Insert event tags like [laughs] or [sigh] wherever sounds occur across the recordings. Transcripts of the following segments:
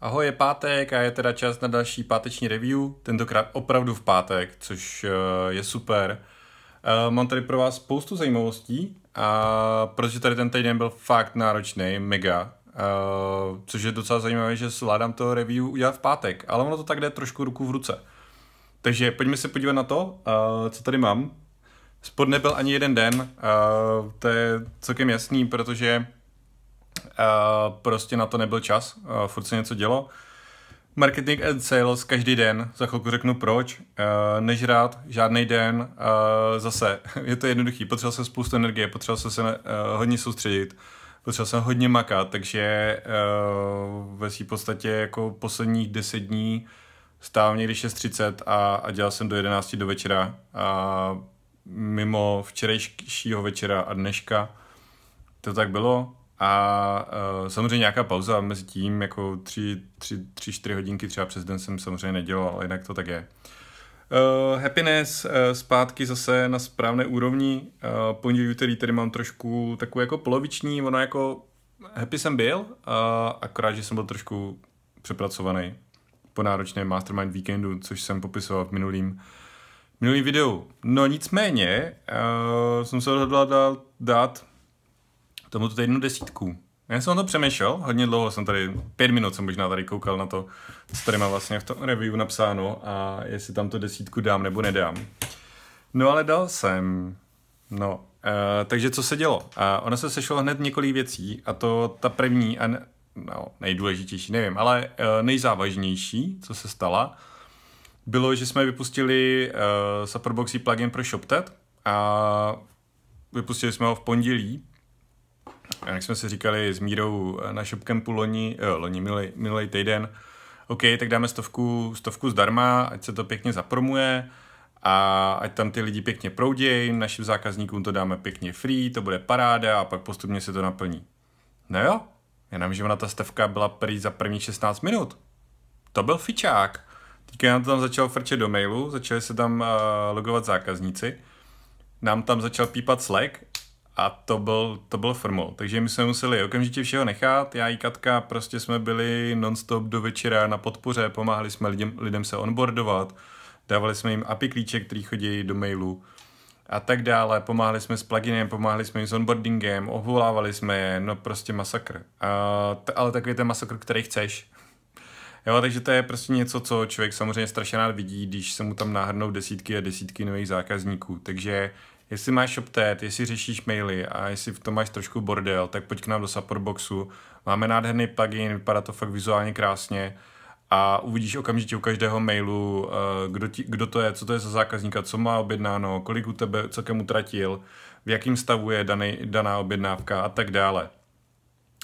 Ahoj, je pátek a je teda čas na další páteční review, tentokrát opravdu v pátek, což uh, je super. Uh, mám tady pro vás spoustu zajímavostí, a protože tady ten týden byl fakt náročný, mega, uh, což je docela zajímavé, že zvládám to review udělat v pátek, ale ono to tak jde trošku ruku v ruce. Takže pojďme se podívat na to, co tady mám. Spod nebyl ani jeden den, to je celkem jasný, protože Uh, prostě na to nebyl čas, uh, furt se něco dělo. Marketing and sales každý den, za chvilku řeknu proč, uh, nežrát žádný den, uh, zase [laughs] je to jednoduchý, potřeboval jsem spoustu energie, potřeboval jsem se uh, hodně soustředit, potřeboval jsem hodně makat, takže uh, ve svým podstatě jako posledních deset dní stávám někdy 6.30 a, a dělal jsem do 11 do večera. A mimo včerejšího večera a dneška to tak bylo, a uh, samozřejmě nějaká pauza mezi tím, jako tři, tři, tři, čtyři hodinky třeba přes den jsem samozřejmě nedělal, ale jinak to tak je. Uh, happiness uh, zpátky zase na správné úrovni. Uh, pondělí, úterý tady mám trošku takový jako poloviční, ono jako happy jsem byl, uh, akorát, že jsem byl trošku přepracovaný po náročném Mastermind víkendu, což jsem popisoval v minulým, minulým videu. No nicméně uh, jsem se rozhodl dát, dát tomuto týdnu desítku. Já jsem o to přemýšlel, hodně dlouho jsem tady, pět minut jsem možná tady koukal na to, co tady má vlastně v tom review napsáno a jestli tam to desítku dám nebo nedám. No ale dal jsem. No, uh, takže co se dělo? Uh, ono se sešlo hned několik věcí a to ta první a ne, no, nejdůležitější, nevím, ale uh, nejzávažnější, co se stala, bylo, že jsme vypustili uh, Supportboxy plugin pro ShopTet a vypustili jsme ho v pondělí jak jsme si říkali s Mírou na ShopCampu loni, jo, loni minulý, týden, OK, tak dáme stovku, stovku zdarma, ať se to pěkně zapromuje a ať tam ty lidi pěkně proudějí, našim zákazníkům to dáme pěkně free, to bude paráda a pak postupně se to naplní. No jo, jenom, že ona ta stovka byla prý za první 16 minut. To byl fičák. Teďka nám to tam začalo frčet do mailu, začali se tam uh, logovat zákazníci, nám tam začal pípat Slack a to byl, to byl formol. Takže my jsme museli okamžitě všeho nechat. Já i Katka prostě jsme byli nonstop do večera na podpoře, pomáhali jsme lidem, lidem se onboardovat, dávali jsme jim API klíče, který chodí do mailu a tak dále. Pomáhali jsme s pluginem, pomáhali jsme jim s onboardingem, obvolávali jsme je, no prostě masakr. A, t- ale takový ten masakr, který chceš. [laughs] Jo, takže to je prostě něco, co člověk samozřejmě strašně rád vidí, když se mu tam náhrnou desítky a desítky nových zákazníků. Takže jestli máš ShopTet, jestli řešíš maily a jestli v tom máš trošku bordel, tak pojď k nám do Supportboxu. Máme nádherný plugin, vypadá to fakt vizuálně krásně a uvidíš okamžitě u každého mailu, eh, kdo, ti, kdo to je, co to je za zákazníka, co má objednáno, kolik u tebe celkem utratil, v jakém stavu je daný, daná objednávka a tak dále.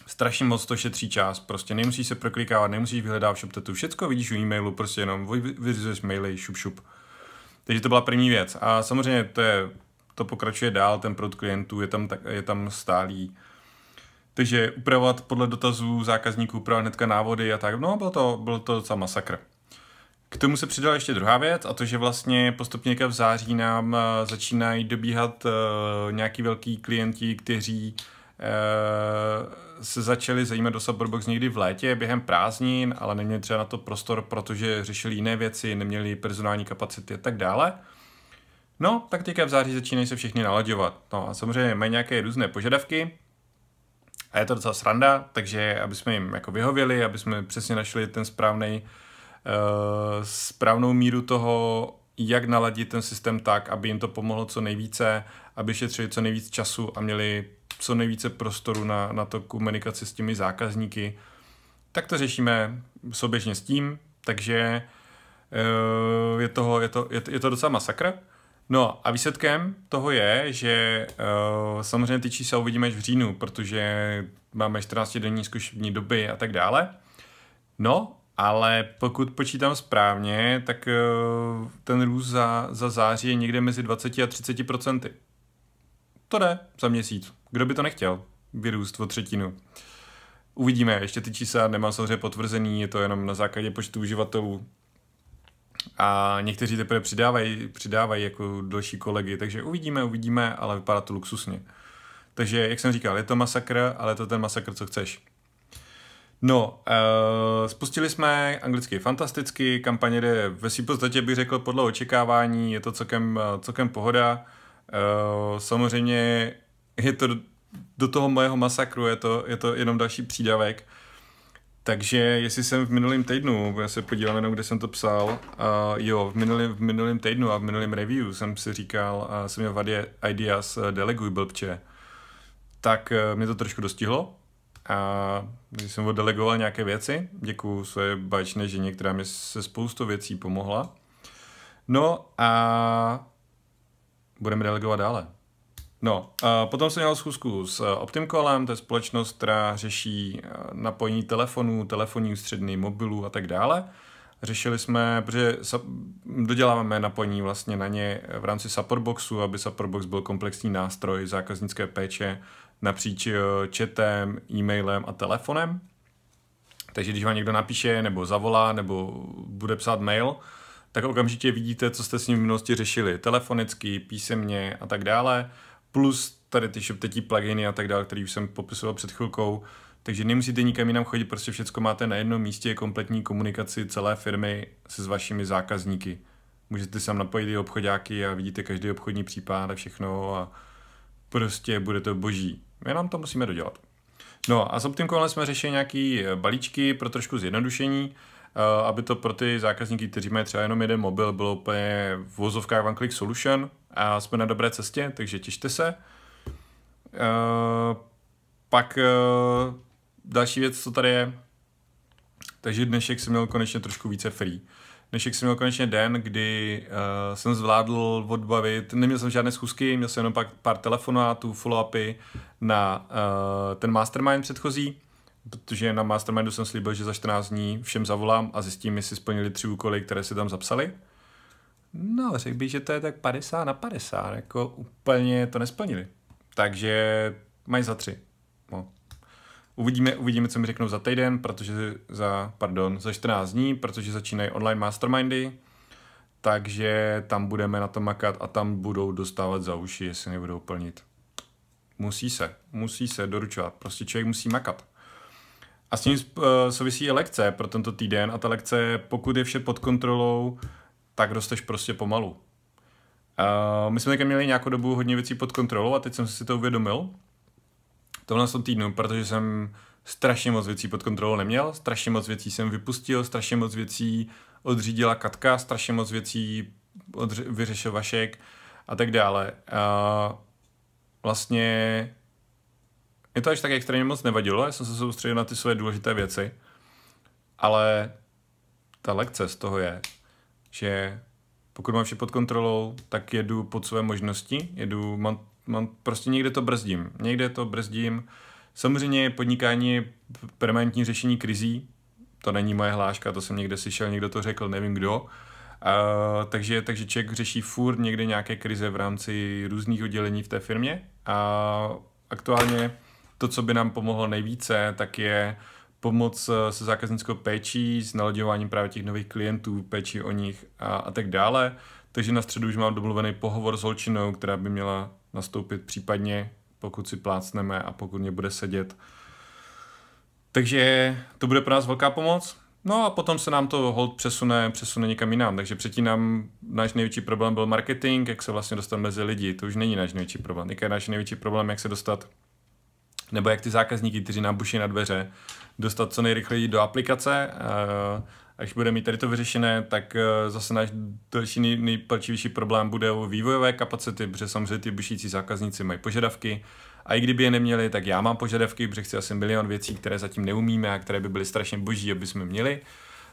Strašně moc to šetří čas, prostě nemusíš se proklikávat, nemusíš vyhledávat v ShopTetu, všecko vidíš u e-mailu, prostě jenom vyřizuješ maily, šup šup. Takže to byla první věc. A samozřejmě to je to pokračuje dál, ten produkt klientů je tam, je tam stálý. Takže upravovat podle dotazů zákazníků, upravovat hnedka návody a tak, no bylo to, bylo to docela masakr. K tomu se přidala ještě druhá věc a to, že vlastně postupně v září nám eh, začínají dobíhat uh, nějaký velký klienti, kteří uh, se začali zajímat do Supportbox někdy v létě během prázdnin, ale neměli třeba na to prostor, protože řešili jiné věci, neměli personální kapacity a tak dále. No, tak teďka v září začínají se všichni nalaďovat. No a samozřejmě mají nějaké různé požadavky, a je to docela sranda, takže aby jsme jim jako vyhověli, aby jsme přesně našli ten správný, uh, správnou míru toho, jak naladit ten systém tak, aby jim to pomohlo co nejvíce, aby šetřili co nejvíc času a měli co nejvíce prostoru na, na to komunikaci s těmi zákazníky, tak to řešíme souběžně s tím, takže uh, je, toho, je, to, je, to, je to docela masakr. No a výsledkem toho je, že uh, samozřejmě ty čísla uvidíme až v říjnu, protože máme 14 denní zkušební doby a tak dále. No, ale pokud počítám správně, tak uh, ten růst za, za září je někde mezi 20 a 30 procenty. To jde za měsíc. Kdo by to nechtěl? Vyrůst o třetinu. Uvidíme, ještě ty čísla nemám samozřejmě potvrzený, je to jenom na základě počtu uživatelů a někteří teprve přidávají, přidávají jako další kolegy, takže uvidíme, uvidíme, ale vypadá to luxusně. Takže, jak jsem říkal, je to masakr, ale je to ten masakr, co chceš. No, uh, spustili jsme anglicky fantasticky, kampaně jde ve svým podstatě bych řekl podle očekávání, je to celkem, celkem pohoda. Uh, samozřejmě je to do toho mojeho masakru, je to, je to jenom další přídavek. Takže jestli jsem v minulém týdnu, já se podívám jenom, kde jsem to psal, uh, jo, v minulém, v minulém týdnu a v minulém review jsem si říkal, uh, jsem měl vadě ideas uh, deleguj blbče, tak uh, mě to trošku dostihlo a když jsem oddelegoval nějaké věci, děkuju své báječné ženě, která mi se spoustu věcí pomohla. No a budeme delegovat dále. No, potom jsem měl schůzku s Optimcolem, to je společnost, která řeší eh, napojení telefonů, telefonní ústředny, mobilů a tak dále. Řešili jsme, protože doděláváme napojení vlastně na ně v rámci Supportboxu, aby Supportbox byl komplexní nástroj zákaznické péče napříč eh, chatem, e-mailem a telefonem. Takže když vám někdo napíše, nebo zavolá, nebo bude psát mail, tak okamžitě vidíte, co jste s ním v minulosti řešili. Telefonicky, písemně a tak dále. Plus tady ty šeptetí pluginy a tak dále, který už jsem popisoval před chvilkou. Takže nemusíte nikam jinam chodit, prostě všechno máte na jednom místě, kompletní komunikaci celé firmy se s vašimi zákazníky. Můžete sem napojit i obchodáky a vidíte každý obchodní případ a všechno a prostě bude to boží. My nám to musíme dodělat. No a s Optimcolem jsme řešili nějaký balíčky pro trošku zjednodušení, eh, aby to pro ty zákazníky, kteří mají třeba jenom jeden mobil, bylo úplně v vozovkách One Click Solution a jsme na dobré cestě, takže těšte se. Eh, pak eh, další věc, co tady je, takže dnešek jsem měl konečně trošku více free. Dnešek jsem měl konečně den, kdy uh, jsem zvládl odbavit, neměl jsem žádné schůzky, měl jsem jenom pak pár telefonátů, follow-upy na uh, ten mastermind předchozí, protože na mastermindu jsem slíbil, že za 14 dní všem zavolám a zjistím, jestli splnili tři úkoly, které si tam zapsali. No, řekl bych, že to je tak 50 na 50, jako úplně to nesplnili. Takže mají za tři. No. Uvidíme, uvidíme, co mi řeknou za týden, protože za, pardon, za 14 dní, protože začínají online mastermindy, takže tam budeme na to makat a tam budou dostávat za uši, jestli nebudou plnit. Musí se, musí se doručovat, prostě člověk musí makat. A s tím uh, souvisí i lekce pro tento týden a ta lekce, pokud je vše pod kontrolou, tak rosteš prostě pomalu. Uh, my jsme také měli nějakou dobu hodně věcí pod kontrolou a teď jsem si to uvědomil, tomhle tom týdnu, protože jsem strašně moc věcí pod kontrolou neměl, strašně moc věcí jsem vypustil, strašně moc věcí odřídila Katka, strašně moc věcí vyřešil Vašek a tak dále. A vlastně mě to až tak extrémně moc nevadilo, já jsem se soustředil na ty své důležité věci, ale ta lekce z toho je, že pokud mám vše pod kontrolou, tak jedu pod své možnosti, jedu, mám mám, prostě někde to brzdím. Někde to brzdím. Samozřejmě podnikání je permanentní řešení krizí. To není moje hláška, to jsem někde slyšel, někdo to řekl, nevím kdo. Uh, takže, takže člověk řeší furt někde nějaké krize v rámci různých oddělení v té firmě. A aktuálně to, co by nám pomohlo nejvíce, tak je pomoc se zákaznickou péčí, s nalaďováním právě těch nových klientů, péči o nich a, a tak dále. Takže na středu už mám domluvený pohovor s holčinou, která by měla nastoupit případně, pokud si plácneme a pokud mě bude sedět. Takže to bude pro nás velká pomoc. No a potom se nám to hold přesune, přesune někam jinam. Takže předtím nám náš největší problém byl marketing, jak se vlastně dostat mezi lidi. To už není náš největší problém. Teďka je náš největší problém, jak se dostat, nebo jak ty zákazníky, kteří nám buší na dveře, dostat co nejrychleji do aplikace. Uh, až bude mít tady to vyřešené, tak eh, zase náš další nej, nejpalčivější problém bude u vývojové kapacity, protože samozřejmě ty bušící zákazníci mají požadavky. A i kdyby je neměli, tak já mám požadavky, protože chci asi milion věcí, které zatím neumíme a které by byly strašně boží, aby jsme měli.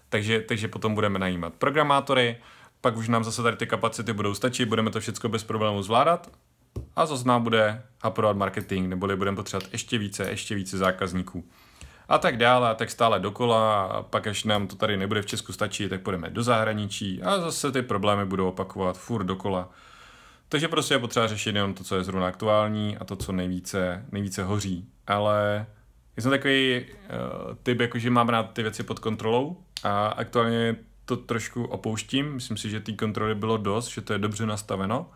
Takže, takže potom budeme najímat programátory, pak už nám zase tady ty kapacity budou stačit, budeme to všechno bez problémů zvládat a zase nám bude haprovat marketing, neboli budeme potřebovat ještě více, ještě více zákazníků a tak dále a tak stále dokola a pak až nám to tady nebude v Česku stačit, tak půjdeme do zahraničí a zase ty problémy budou opakovat furt dokola. Takže prostě je potřeba řešit jenom to, co je zrovna aktuální a to, co nejvíce, nejvíce hoří. Ale jsem takový uh, typ, jakože mám rád ty věci pod kontrolou a aktuálně to trošku opouštím. Myslím si, že té kontroly bylo dost, že to je dobře nastaveno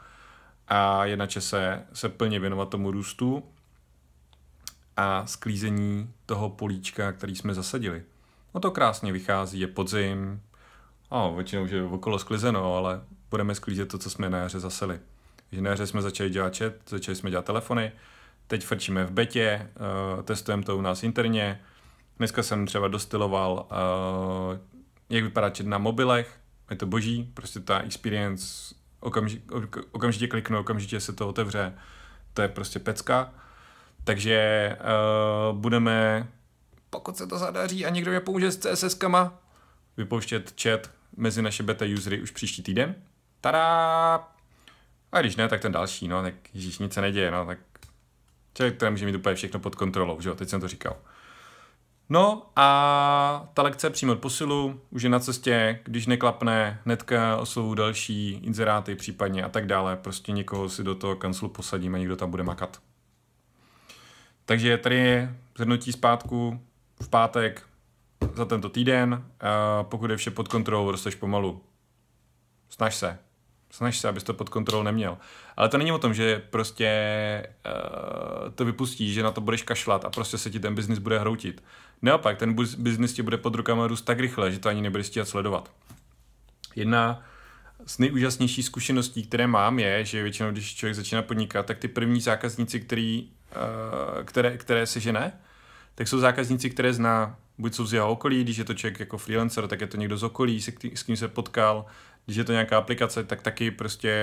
a je na čase se plně věnovat tomu růstu a sklízení toho políčka, který jsme zasadili. No to krásně vychází, je podzim, a většinou už je okolo sklizeno, ale budeme sklízet to, co jsme na jaře zaseli. Takže na jaře jsme začali dělat chat, začali jsme dělat telefony, teď frčíme v betě, uh, testujeme to u nás interně. Dneska jsem třeba dostiloval, uh, jak vypadá chat na mobilech, je to boží, prostě ta experience, okamži, okamžitě kliknu, okamžitě se to otevře, to je prostě pecka. Takže uh, budeme, pokud se to zadaří a někdo je použije s CSS-kama, vypouštět chat mezi naše beta usery už příští týden. Tada! A když ne, tak ten další, no, tak ježíš, nic se neděje, no, tak člověk to nemůže mít úplně všechno pod kontrolou, že jo, teď jsem to říkal. No a ta lekce přímo od posilu, už je na cestě, když neklapne, hnedka oslovu další inzeráty případně a tak dále, prostě někoho si do toho kanclu a někdo tam bude makat. Takže tady je zhrnutí zpátku v pátek za tento týden. Pokud je vše pod kontrolou, rosteš pomalu. Snaž se. Snaž se, abys to pod kontrolou neměl. Ale to není o tom, že prostě uh, to vypustíš, že na to budeš kašlat a prostě se ti ten biznis bude hroutit. Neopak, ten biznis ti bude pod rukama růst tak rychle, že to ani nebudeš stíhat sledovat. Jedna z nejúžasnějších zkušeností, které mám, je, že většinou, když člověk začíná podnikat, tak ty první zákazníci, který, uh, které, které se žene, tak jsou zákazníci, které zná, buď jsou z jeho okolí, když je to člověk jako freelancer, tak je to někdo z okolí, se s kým se potkal, když je to nějaká aplikace, tak taky prostě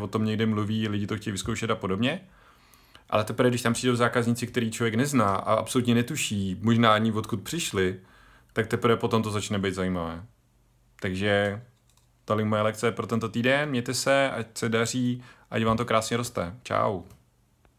o tom někde mluví, lidi to chtějí vyzkoušet a podobně. Ale teprve, když tam přijdou zákazníci, který člověk nezná a absolutně netuší, možná ani odkud přišli, tak teprve potom to začne být zajímavé. Takže tolik moje lekce pro tento týden, mějte se, ať se daří, ať vám to krásně roste. Ciao.